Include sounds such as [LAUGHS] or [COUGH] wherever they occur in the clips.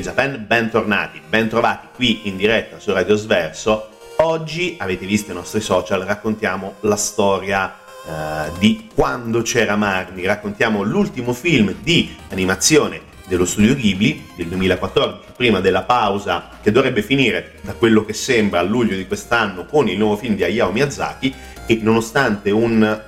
in Japan, bentornati, bentrovati qui in diretta su Radio Sverso. Oggi, avete visto i nostri social, raccontiamo la storia eh, di quando c'era Marni, raccontiamo l'ultimo film di animazione dello studio Ghibli del 2014, prima della pausa che dovrebbe finire da quello che sembra a luglio di quest'anno con il nuovo film di Hayao Miyazaki e nonostante un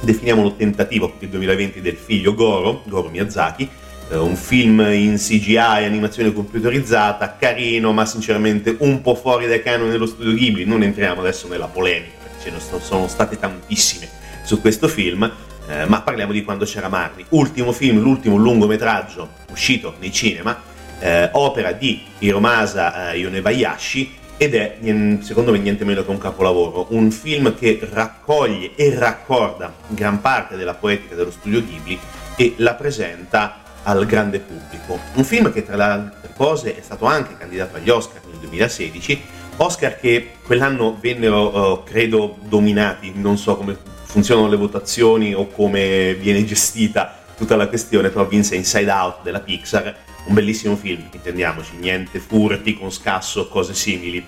definiamolo tentativo per il 2020 del figlio Goro, Goro Miyazaki, eh, un film in CGI, animazione computerizzata, carino, ma sinceramente un po' fuori dai canoni dello studio Ghibli. Non entriamo adesso nella polemica, perché ce ne sono state tantissime su questo film, eh, ma parliamo di quando c'era Marni. Ultimo film, l'ultimo lungometraggio uscito nei cinema, eh, opera di Hiromasa eh, Yonebayashi ed è secondo me niente meno che un capolavoro, un film che raccoglie e raccorda gran parte della poetica dello studio Ghibli e la presenta al grande pubblico. Un film che tra le altre cose è stato anche candidato agli Oscar nel 2016, Oscar che quell'anno vennero, uh, credo, dominati, non so come funzionano le votazioni o come viene gestita tutta la questione, però vinse Inside Out della Pixar, un bellissimo film, intendiamoci, niente furti con scasso, cose simili.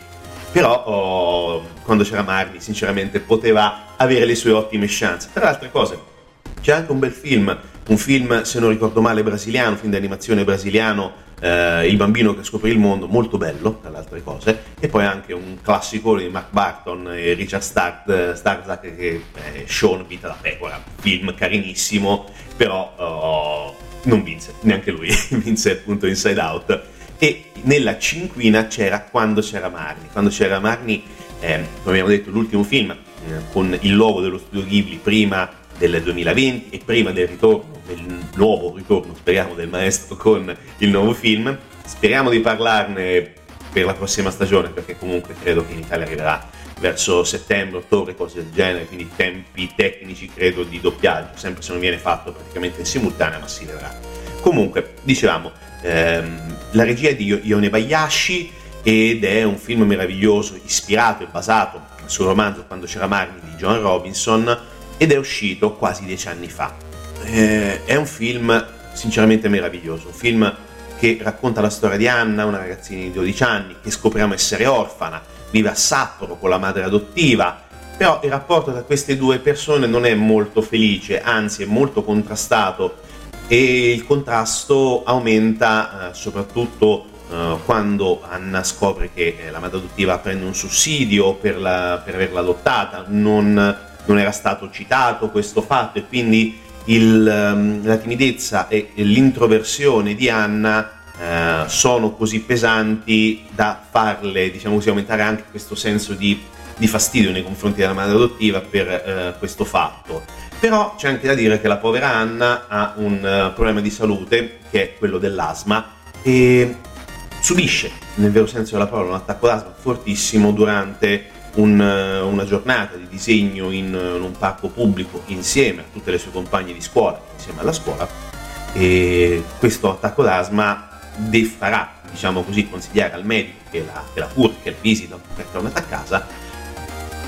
Però oh, quando c'era Marni, sinceramente, poteva avere le sue ottime chance. Tra le altre cose, c'è anche un bel film, un film, se non ricordo male, brasiliano, film di animazione brasiliano, eh, Il bambino che scopre il mondo, molto bello, tra le altre cose, e poi anche un classico di Mark Barton e Richard Stark, Starzak che è Sean Vita da Pecora, film carinissimo, però oh, non vinse, neanche lui, [LAUGHS] vinse appunto Inside Out. E nella cinquina c'era Quando c'era Marni, quando c'era Marni, eh, come abbiamo detto, l'ultimo film eh, con il logo dello studio Ghibli prima del 2020 e prima del ritorno, del nuovo ritorno, speriamo, del maestro con il nuovo film. Speriamo di parlarne per la prossima stagione, perché comunque credo che in Italia arriverà verso settembre, ottobre, cose del genere, quindi tempi tecnici credo di doppiaggio, sempre se non viene fatto praticamente in simultanea, ma si vedrà. Comunque, dicevamo, ehm, la regia è di Yone Bayashi ed è un film meraviglioso, ispirato e basato sul romanzo Quando c'era Marni di John Robinson, ed è uscito quasi dieci anni fa. Eh, è un film sinceramente meraviglioso, un film che racconta la storia di Anna, una ragazzina di 12 anni che scopriamo essere orfana, vive a Sapporo con la madre adottiva, però il rapporto tra queste due persone non è molto felice, anzi è molto contrastato e il contrasto aumenta eh, soprattutto eh, quando Anna scopre che eh, la madre adottiva prende un sussidio per, la, per averla adottata, non non era stato citato questo fatto e quindi il, um, la timidezza e l'introversione di Anna eh, sono così pesanti da farle, diciamo così, aumentare anche questo senso di, di fastidio nei confronti della madre adottiva per eh, questo fatto. Però c'è anche da dire che la povera Anna ha un uh, problema di salute, che è quello dell'asma, e subisce, nel vero senso della parola, un attacco d'asma fortissimo durante un, eh, una giornata di disegno in, in, un parco pubblico insieme a tutte le sue compagne di scuola, insieme alla scuola, e questo attacco d'asma farà, diciamo così, consigliare al medico che la, che la cura, che la visita per tornare a casa,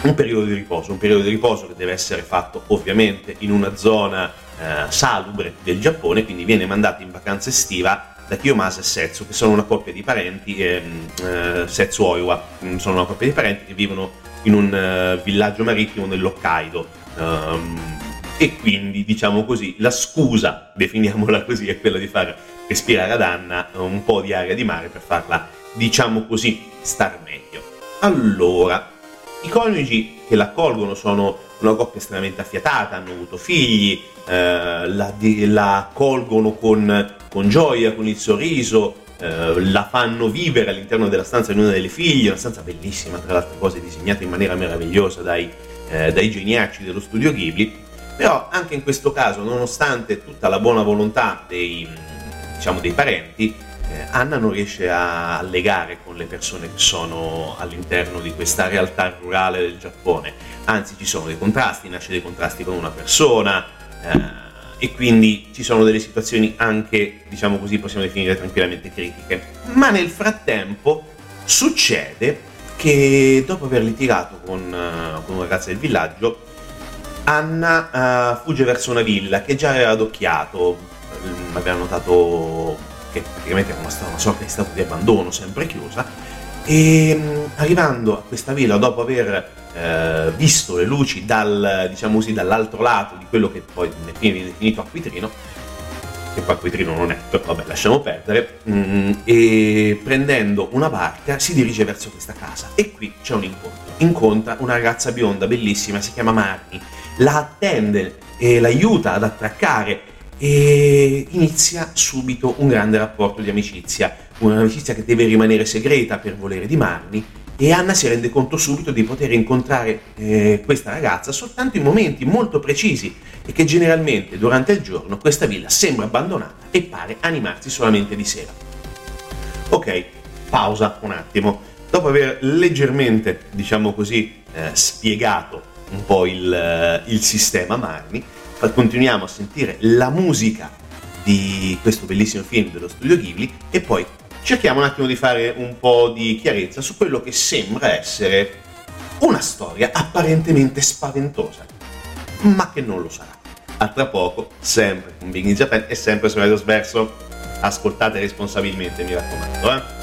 un periodo di riposo, un periodo di riposo che deve essere fatto ovviamente in una zona eh, salubre del Giappone, quindi viene mandato in vacanza estiva da Kiyomasa e Setsu, che sono una coppia di parenti, ehm, eh, Setsu Oiwa, mm, sono una coppia di parenti che vivono in un uh, villaggio marittimo nell'Hokkaido. Um, e quindi, diciamo così, la scusa, definiamola [LAUGHS] così, è quella di far respirare ad Anna un po' di aria di mare per farla, diciamo così, star meglio. Allora, i coniugi che l'accolgono sono una coppia estremamente affiatata, hanno avuto figli, eh, la, la accolgono con con gioia, con il sorriso, eh, la fanno vivere all'interno della stanza di una delle figlie, una stanza bellissima, tra le altre cose disegnata in maniera meravigliosa dai, eh, dai geniacci dello studio Ghibli, però anche in questo caso, nonostante tutta la buona volontà dei, diciamo, dei parenti, Anna non riesce a legare con le persone che sono all'interno di questa realtà rurale del Giappone, anzi ci sono dei contrasti, nasce dei contrasti con una persona, eh, e quindi ci sono delle situazioni anche, diciamo così, possiamo definire tranquillamente critiche. Ma nel frattempo succede che dopo aver litigato con, uh, con una ragazza del villaggio, Anna uh, fugge verso una villa che già aveva adocchiato, aveva notato che praticamente era una, una sorta di stato di abbandono, sempre chiusa, e mm, arrivando a questa villa dopo aver eh, visto le luci dal, diciamo così, dall'altro lato di quello che poi viene definito acquitrino, che poi acquitrino non è, però vabbè lasciamo perdere, mm, e prendendo una barca si dirige verso questa casa. E qui c'è un incontro. Incontra una ragazza bionda bellissima, si chiama Marni, la attende e l'aiuta ad attraccare e inizia subito un grande rapporto di amicizia, un'amicizia che deve rimanere segreta per volere di Marni e Anna si rende conto subito di poter incontrare eh, questa ragazza soltanto in momenti molto precisi e che generalmente durante il giorno questa villa sembra abbandonata e pare animarsi solamente di sera. Ok, pausa un attimo. Dopo aver leggermente, diciamo così, eh, spiegato un po' il, eh, il sistema Marni, continuiamo a sentire la musica di questo bellissimo film dello studio Ghibli e poi cerchiamo un attimo di fare un po' di chiarezza su quello che sembra essere una storia apparentemente spaventosa, ma che non lo sarà. A tra poco, sempre con Big in Japan e sempre su Radio Sverso. Ascoltate responsabilmente, mi raccomando, eh.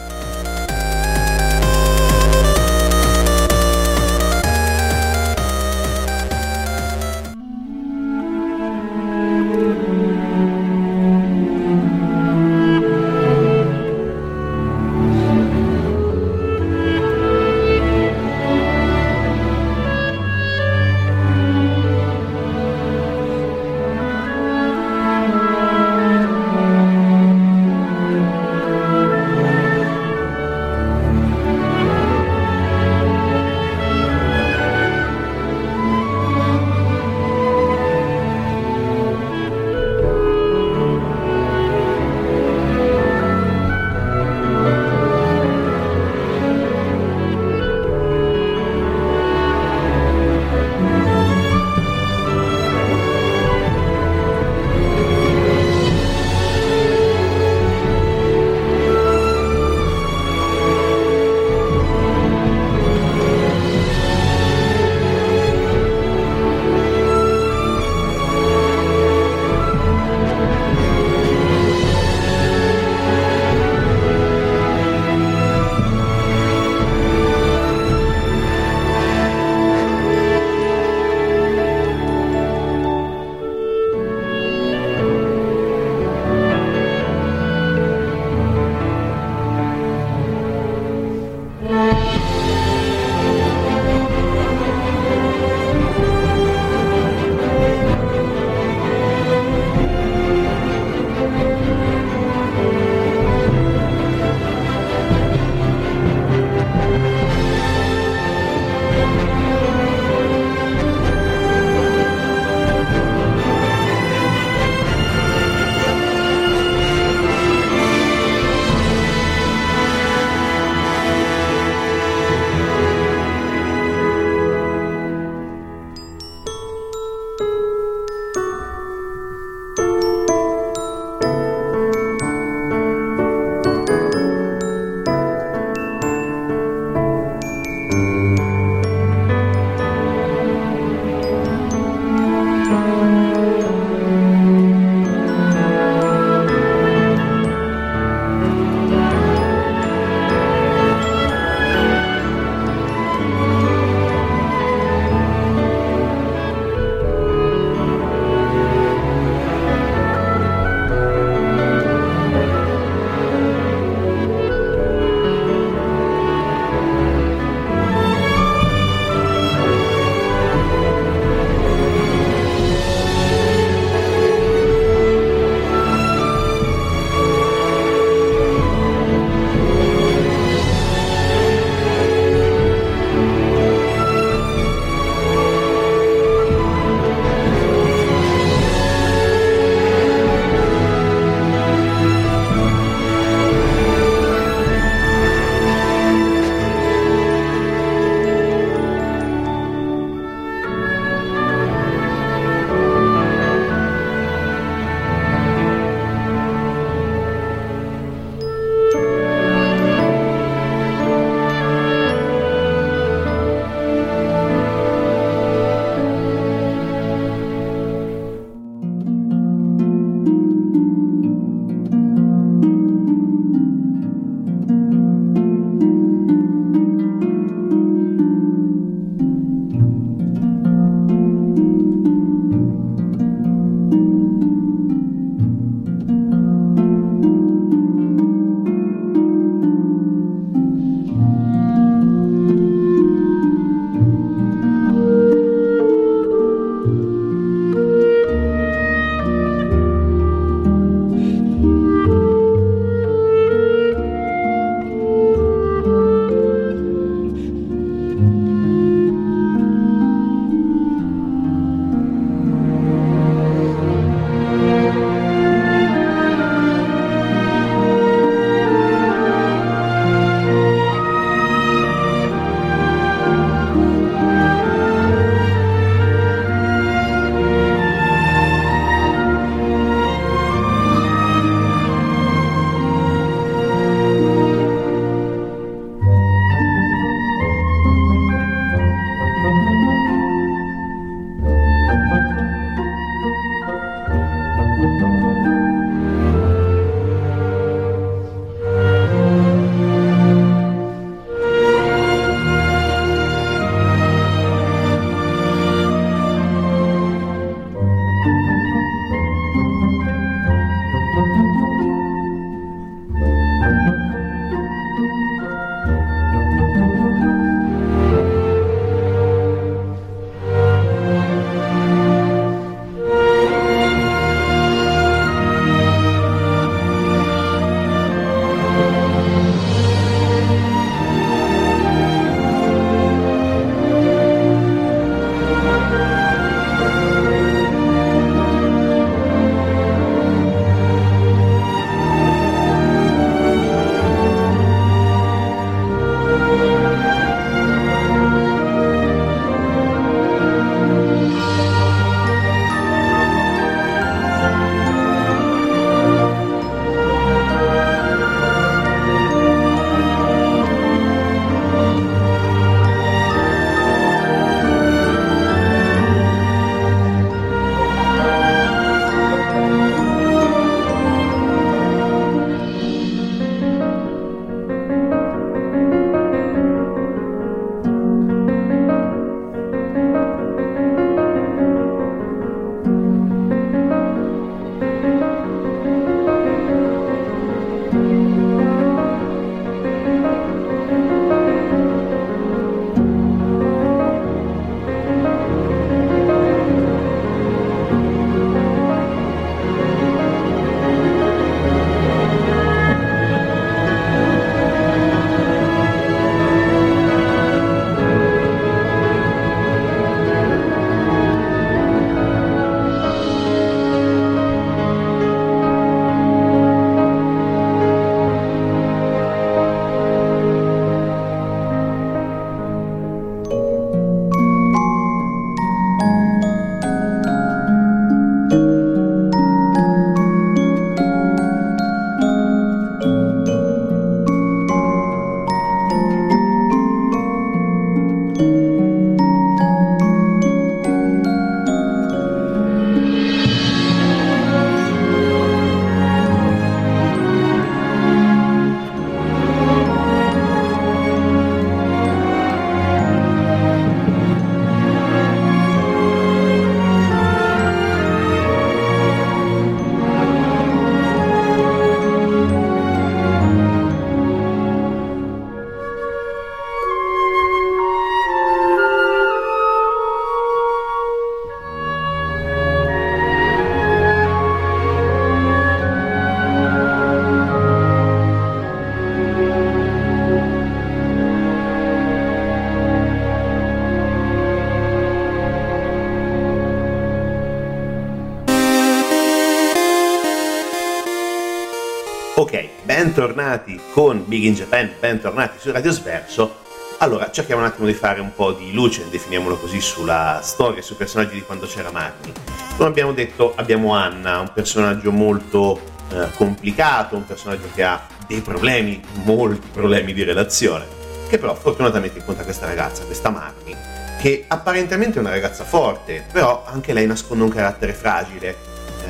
Bentornati con Big in Japan, bentornati su Radio Sverso. Allora, cerchiamo un attimo di fare un po' di luce, definiamolo così, sulla storia, sui personaggi di quando c'era Marni. Come abbiamo detto, abbiamo Anna, un personaggio molto eh, complicato, un personaggio che ha dei problemi, molti problemi di relazione, che però fortunatamente incontra questa ragazza, questa Marni, che apparentemente è una ragazza forte, però anche lei nasconde un carattere fragile,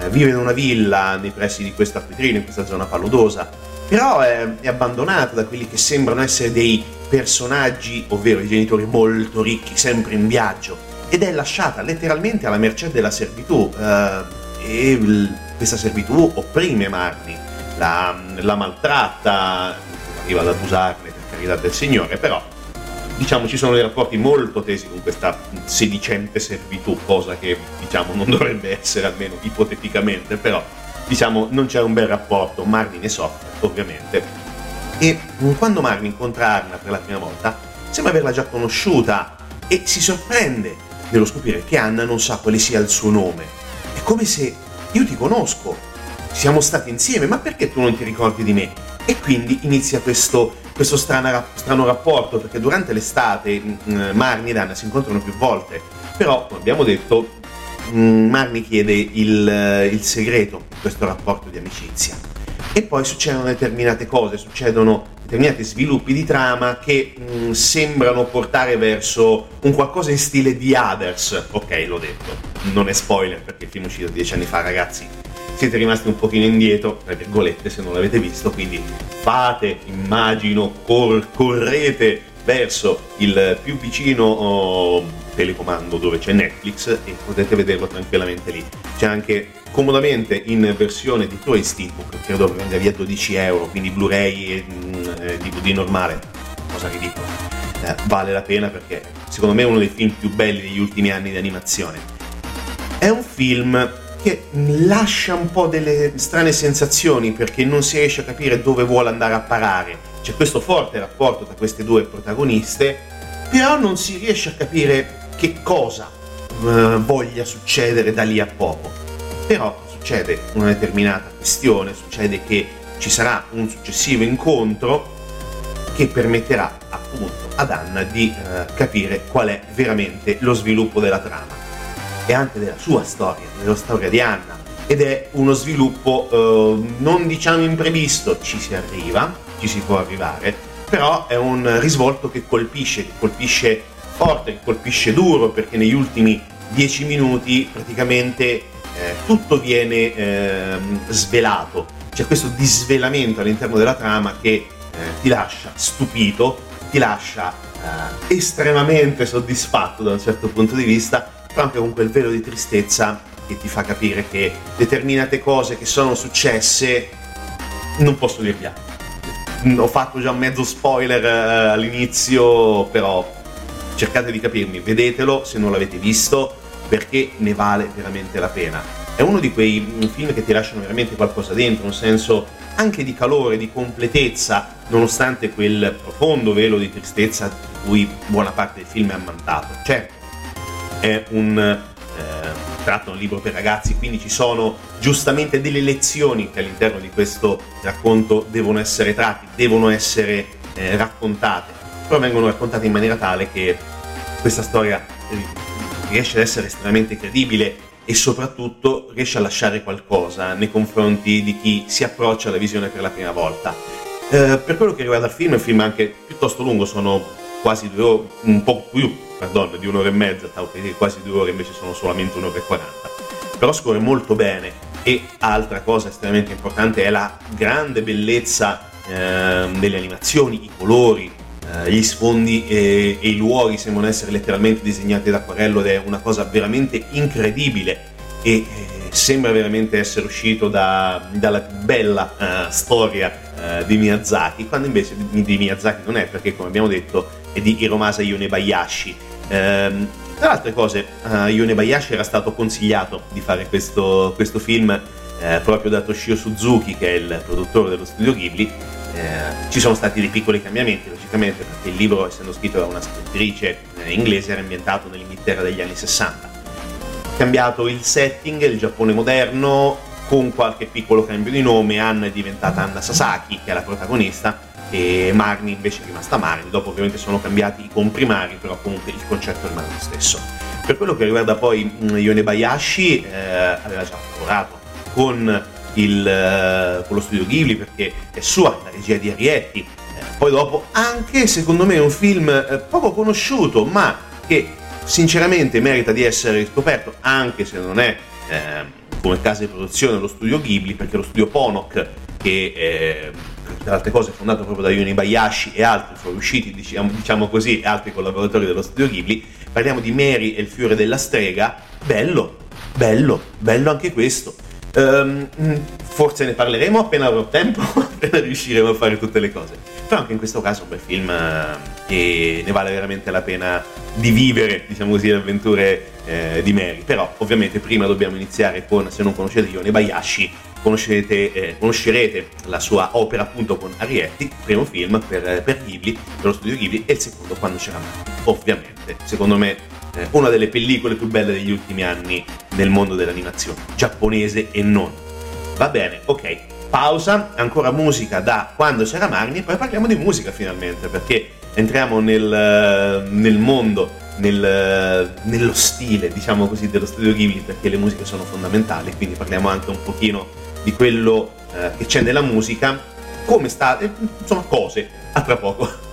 eh, vive in una villa nei pressi di questo acquitrino, in questa zona paludosa, però è, è abbandonata da quelli che sembrano essere dei personaggi, ovvero i genitori molto ricchi, sempre in viaggio, ed è lasciata letteralmente alla mercé della servitù. Eh, e l- questa servitù opprime Marni, la, la maltratta, arriva ad abusarne per carità del Signore, però diciamo ci sono dei rapporti molto tesi con questa sedicente servitù, cosa che diciamo non dovrebbe essere almeno ipoteticamente, però diciamo non c'è un bel rapporto, Marvin ne soffre ovviamente. E quando Marvin incontra Arna per la prima volta, sembra averla già conosciuta e si sorprende nello scoprire che Anna non sa quale sia il suo nome. È come se io ti conosco, siamo stati insieme, ma perché tu non ti ricordi di me? E quindi inizia questo questo strana, strano rapporto, perché durante l'estate mh, Marni ed Anna si incontrano più volte, però, come abbiamo detto, mh, Marni chiede il, il segreto di questo rapporto di amicizia. E poi succedono determinate cose, succedono determinati sviluppi di trama che mh, sembrano portare verso un qualcosa in stile di Others. Ok, l'ho detto, non è spoiler perché il film è uscito dieci anni fa, ragazzi siete rimasti un pochino indietro, tra virgolette, se non l'avete visto, quindi fate, immagino, cor- correte verso il più vicino oh, telecomando dove c'è Netflix e potete vederlo tranquillamente lì. C'è anche comodamente in versione di Toy Steelbook, credo venga via 12 euro, quindi Blu-ray e mm, DVD normale, cosa ridicola. Eh, vale la pena perché secondo me è uno dei film più belli degli ultimi anni di animazione. È un film che lascia un po' delle strane sensazioni perché non si riesce a capire dove vuole andare a parare. C'è questo forte rapporto tra queste due protagoniste, però non si riesce a capire che cosa uh, voglia succedere da lì a poco. Però succede una determinata questione, succede che ci sarà un successivo incontro che permetterà appunto ad Anna di uh, capire qual è veramente lo sviluppo della trama e anche della sua storia, della storia di Anna. Ed è uno sviluppo eh, non diciamo imprevisto, ci si arriva, ci si può arrivare, però è un risvolto che colpisce, che colpisce forte, che colpisce duro, perché negli ultimi dieci minuti praticamente eh, tutto viene eh, svelato. C'è questo disvelamento all'interno della trama che eh, ti lascia stupito, ti lascia eh, estremamente soddisfatto da un certo punto di vista anche con quel velo di tristezza che ti fa capire che determinate cose che sono successe non posso dirvi altro. Ho fatto già mezzo spoiler uh, all'inizio, però cercate di capirmi, vedetelo se non l'avete visto, perché ne vale veramente la pena. È uno di quei film che ti lasciano veramente qualcosa dentro, un senso anche di calore, di completezza, nonostante quel profondo velo di tristezza di cui buona parte del film è ammantato. Certo, è un eh, tratto un libro per ragazzi, quindi ci sono giustamente delle lezioni che all'interno di questo racconto devono essere tratte, devono essere eh, raccontate, però vengono raccontate in maniera tale che questa storia riesce ad essere estremamente credibile e soprattutto riesce a lasciare qualcosa nei confronti di chi si approccia alla visione per la prima volta. Eh, per quello che riguarda il film, il film è anche piuttosto lungo, sono quasi due ore, un po' più pardon, di un'ora e mezza, quasi due ore, invece sono solamente un'ora e quaranta. Però scorre molto bene. E altra cosa estremamente importante è la grande bellezza eh, delle animazioni, i colori, eh, gli sfondi e, e, i luoghi sembrano essere letteralmente disegnati d'acquarello ed è una cosa veramente incredibile. E eh, sembra veramente essere uscito da, dalla bella uh, storia uh, di Miyazaki, quando invece di, di, Miyazaki non è perché come abbiamo detto è di Hiromasa Yonebayashi Ehm, tra le altre cose, a Yonebayashi era stato consigliato di fare questo, questo film eh, proprio da Toshio Suzuki, che è il produttore dello studio Ghibli. Eh, ci sono stati dei piccoli cambiamenti, logicamente, perché il libro, essendo scritto da una scrittrice eh, inglese, era ambientato nell'Inghilterra degli anni 60. Ha cambiato il setting, il Giappone moderno, con qualche piccolo cambio di nome, Anna è diventata Anna Sasaki, che è la protagonista, e Marni invece è rimasta Marni, dopo ovviamente sono cambiati i comprimari, però comunque il concetto rimane lo stesso. Per quello che riguarda poi mm, Yone Bayashi, eh, aveva già lavorato con, il, eh, con, lo studio Ghibli perché è sua la regia di Arietti, eh, poi dopo anche secondo me un film eh, poco conosciuto ma che sinceramente merita di essere riscoperto anche se non è ehm, come casa di produzione lo studio Ghibli perché lo studio Ponok che tra altre cose fondato proprio da Yoni Bayashi e altri fuoriusciti diciamo, diciamo così altri collaboratori dello studio Ghibli. Parliamo di Mary e il fiore della strega. Bello bello bello anche questo. Um, forse ne parleremo appena avrò tempo [LAUGHS] appena riusciremo a fare tutte le cose. Però anche in questo caso è un bel film eh, che ne vale veramente la pena di vivere diciamo così le avventure eh, di Mary. Però ovviamente prima dobbiamo iniziare con se non conoscete Yone Bayashi eh, conoscerete la sua opera appunto con Arietti, primo film per, per Ghibli, per lo studio Ghibli, e il secondo quando c'era Martin, ovviamente. Secondo me eh, una delle pellicole più belle degli ultimi anni nel mondo dell'animazione, giapponese e non. Va bene, ok, pausa, ancora musica da quando c'era Marni e poi parliamo di musica finalmente, perché entriamo nel, nel mondo nel, nello stile, diciamo così, dello studio Ghibli perché le musiche sono fondamentali, quindi parliamo anche un pochino di quello eh, che c'è nella musica, come sta, eh, insomma cose, a tra poco.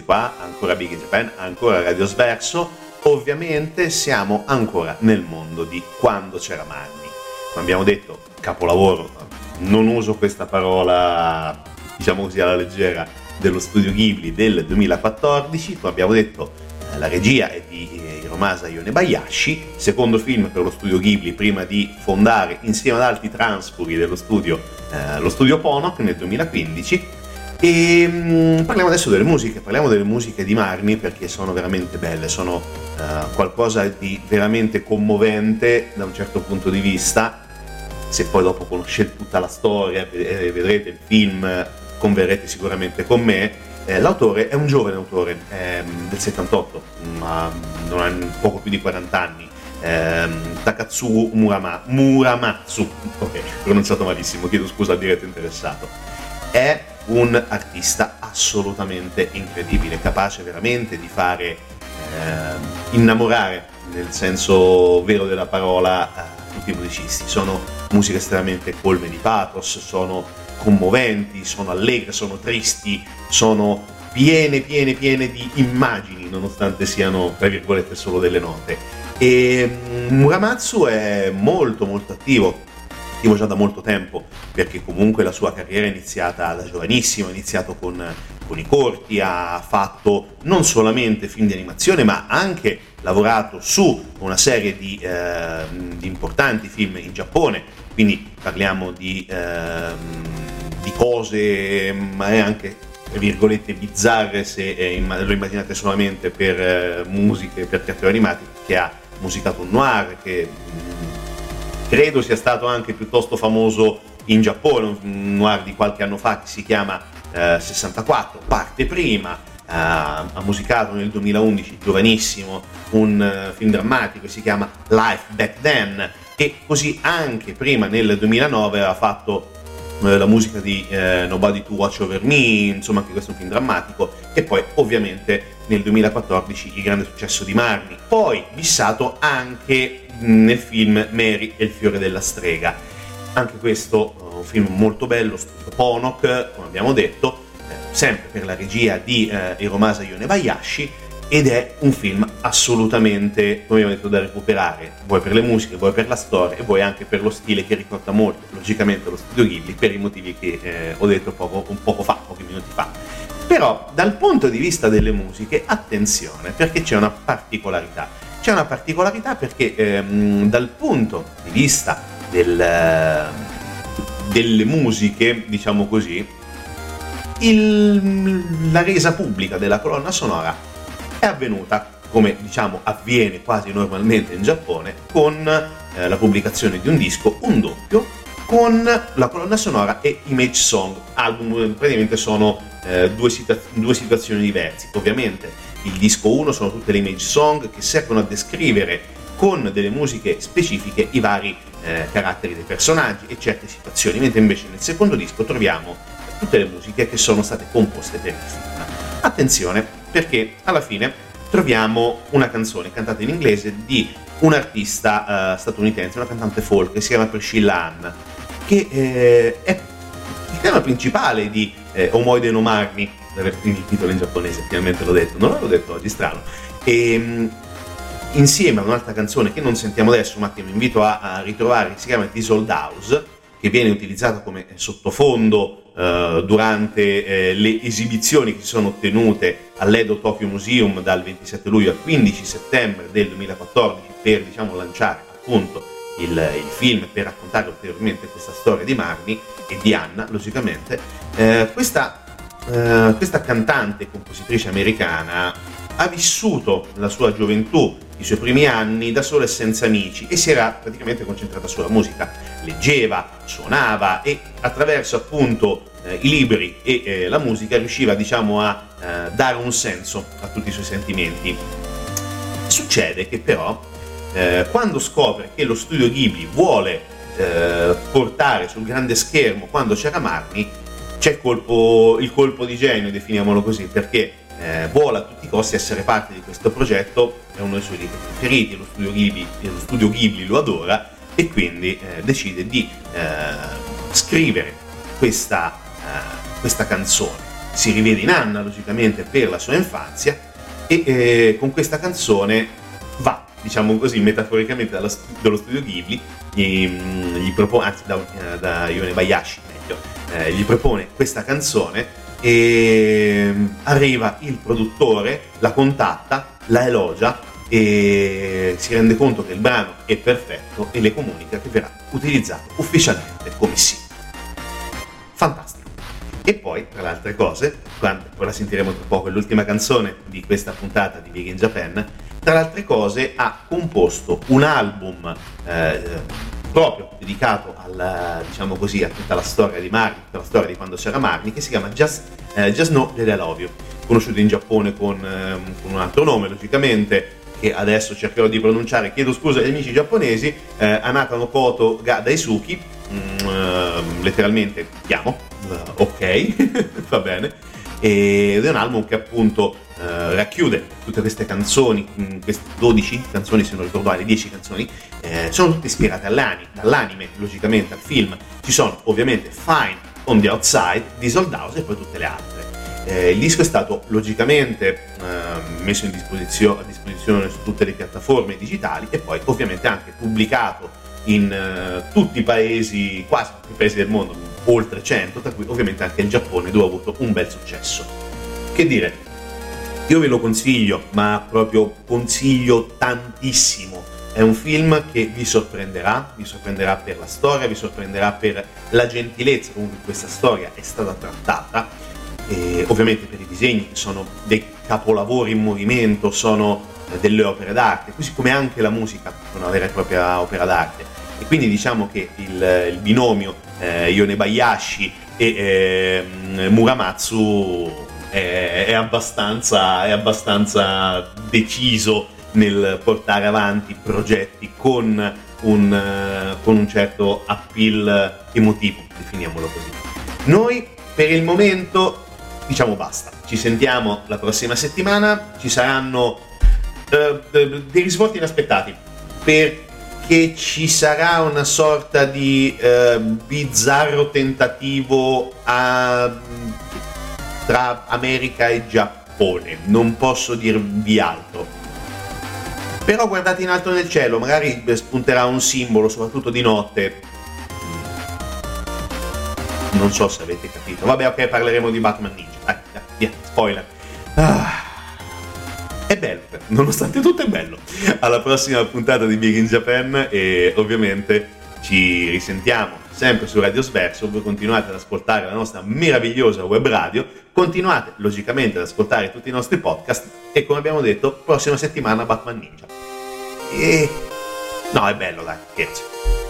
Qua, rieccoci qua, ancora Big in Japan, ancora Radio Sverso. Ovviamente siamo ancora nel mondo di quando c'era Marni. Come abbiamo detto, capolavoro, non uso questa parola, diciamo così, alla leggera, dello studio Ghibli del 2014, come abbiamo detto la regia è di eh, Hiromasa Yonebayashi, secondo film per lo studio Ghibli prima di fondare insieme ad altri transpuri dello studio eh, lo studio Ponok nel 2015 e mh, mm, parliamo adesso delle musiche, parliamo delle musiche di Marni perché sono veramente belle, sono uh, qualcosa di veramente commovente da un certo punto di vista. Se poi dopo conoscete tutta la storia e vedrete il film, converrete sicuramente con me. Eh, l'autore è un giovane autore eh, del 78, ma non ha poco più di 40 anni. Eh, Takatsugu Murama, Muramatsu, ok, pronunciato malissimo, chiedo scusa al diretto interessato. È un artista assolutamente incredibile, capace veramente di fare eh, innamorare, nel senso vero della parola, eh, tutti i musicisti. Sono musiche estremamente colme di pathos, sono commoventi, sono allegre, sono tristi, sono piene, piene, piene di immagini, nonostante siano, tra virgolette, solo delle note. E mm, Muramatsu è molto, molto attivo, attivo già da molto tempo, perché comunque la sua carriera è iniziata da giovanissimo, ha iniziato con, con i corti, ha fatto non solamente film di animazione, ma anche lavorato su una serie di, eh, di importanti film in Giappone, quindi parliamo di, eh, di cose, ma è anche virgolette bizzarre se eh, lo immaginate solamente per eh, musiche, per cartoni animati, che ha musicato un noir, che mh, credo sia stato anche piuttosto famoso in Giappone, un noir di qualche anno fa che si chiama eh, 64, parte prima, eh, ha musicato nel 2011, giovanissimo, un uh, film drammatico che si chiama Life Back Then e così anche prima nel 2009 aveva fatto eh, la musica di eh, Nobody to Watch Over Me, insomma anche questo è un film drammatico, e poi ovviamente nel 2014 il grande successo di Marni, poi fissato anche nel film Mary e il fiore della strega. Anche questo è uh, un film molto bello, Ponok, come abbiamo detto, eh, sempre per la regia di eh, Hiromasa Yonebayashi, ed è un film assolutamente, come abbiamo detto, da recuperare, vuoi per le musiche, vuoi per la storia e vuoi anche per lo stile che ricorda molto, logicamente, lo studio Ghibli, per i motivi che eh, ho detto poco, un poco fa, pochi minuti fa. Però dal punto di vista delle musiche, attenzione, perché c'è una particolarità. C'è una particolarità perché ehm, dal punto di vista del, delle musiche, diciamo così, il, la resa pubblica della colonna sonora è avvenuta, come diciamo avviene quasi normalmente in Giappone, con eh, la pubblicazione di un disco, un doppio, con la colonna sonora e Image Song, album praticamente sono eh, due, situa- due situazioni diverse. Ovviamente il disco 1 sono tutte le Image Song che servono a descrivere con delle musiche specifiche i vari eh, caratteri dei personaggi e certe situazioni, mentre invece nel secondo disco troviamo tutte le musiche che sono state composte per il film. Attenzione, perché alla fine troviamo una canzone cantata in inglese di un artista uh, statunitense, una cantante folk che si chiama Priscilla Ann, che eh, è il tema principale di eh, Omoide no Marni, il titolo in giapponese, finalmente l'ho detto, non l'avevo detto oggi, strano. E, um, insieme a un'altra canzone che non sentiamo adesso, ma che vi invito a, a ritrovare, che si chiama Old House, che viene utilizzata come sottofondo eh, durante eh, le esibizioni che si sono tenute all'Edo Tokyo Museum dal 27 luglio al 15 settembre del 2014 per diciamo, lanciare appunto il, il, film per raccontare ulteriormente questa storia di Marni e di Anna, logicamente. Eh, questa, eh, questa cantante e compositrice americana ha vissuto la sua gioventù, i suoi primi anni da sola e senza amici e si era praticamente concentrata sulla musica. Leggeva, suonava e attraverso appunto eh, i libri e eh, la musica riusciva diciamo a eh, dare un senso a tutti i suoi sentimenti. Succede che però eh, quando scopre che lo studio Ghibli vuole eh, portare sul grande schermo quando c'era Marni, c'è colpo, il colpo di genio, definiamolo così, perché eh, vuole a tutti i costi essere parte di questo progetto, è uno dei suoi libri preferiti, lo studio Ghibli, lo studio Ghibli lo adora e quindi eh, decide di eh, scrivere questa, eh, questa, canzone. si rivede in Anna, logicamente, per la sua infanzia e eh, con questa canzone va, diciamo così, metaforicamente dallo, studio Ghibli, gli, gli propone, anzi da, da Yone Bayashi meglio, eh, gli propone questa canzone e arriva il produttore, la contatta, la elogia e si rende conto che il brano è perfetto e le comunica che verrà utilizzato ufficialmente come sì. Fantastico. E poi, tra le altre cose, quando, la sentiremo tra poco, l'ultima canzone di questa puntata di Big in Japan, tra le altre cose ha composto un album eh, proprio dedicato alla, diciamo così, a tutta la storia di Marni, tutta la storia di quando c'era Marni, che si chiama Just, eh, Just I Love You, conosciuto in Giappone con, eh, con, un altro nome, logicamente, che adesso cercherò di pronunciare, chiedo scusa agli amici giapponesi, eh, Anata no Koto ga Daisuki, mm, ehm, letteralmente chiamo, uh, ok, [LAUGHS] va bene, ed è un album che appunto eh, racchiude tutte queste canzoni, mm, queste 12 canzoni se non ricordo male, 10 canzoni, eh, sono tutte ispirate all'anime, dall'anime logicamente al film. Ci sono ovviamente Fine on the Outside di Sold House e poi tutte le altre. Eh, il disco è stato logicamente eh, messo disposizio- a disposizione su tutte le piattaforme digitali e poi ovviamente anche pubblicato in uh, tutti i paesi, quasi tutti i paesi del mondo, oltre 100, tra cui ovviamente anche il Giappone dove ha avuto un bel successo. Che dire, io ve lo consiglio, ma proprio consiglio tantissimo. È un film che vi sorprenderà, vi sorprenderà per la storia, vi sorprenderà per la gentilezza con cui questa storia è stata trattata, e ovviamente per i disegni che sono dei capolavori in movimento, sono eh, delle opere d'arte, così come anche la musica è una vera e propria opera d'arte. E quindi diciamo che il, il binomio eh, Yone Bayashi e eh, Muramatsu è, è, abbastanza, è abbastanza deciso nel portare avanti progetti con un, con un certo appeal emotivo, definiamolo così. Noi per il momento diciamo basta, ci sentiamo la prossima settimana, ci saranno uh, dei risvolti inaspettati perché ci sarà una sorta di uh, bizzarro tentativo a tra America e Giappone, non posso dirvi altro. Però guardate in alto nel cielo, magari spunterà un simbolo, soprattutto di notte. Non so se avete capito. Vabbè, ok, parleremo di Batman Ninja. Dai, dai, via, spoiler. Ah. È bello, nonostante tutto è bello. Alla prossima puntata di Big in Japan e ovviamente ci risentiamo sempre su Radio Sverso, voi continuate ad ascoltare la nostra meravigliosa web radio, continuate logicamente ad ascoltare tutti i nostri podcast e come abbiamo detto, prossima settimana Batman Ninja. E... No, è bello, dai, scherzo.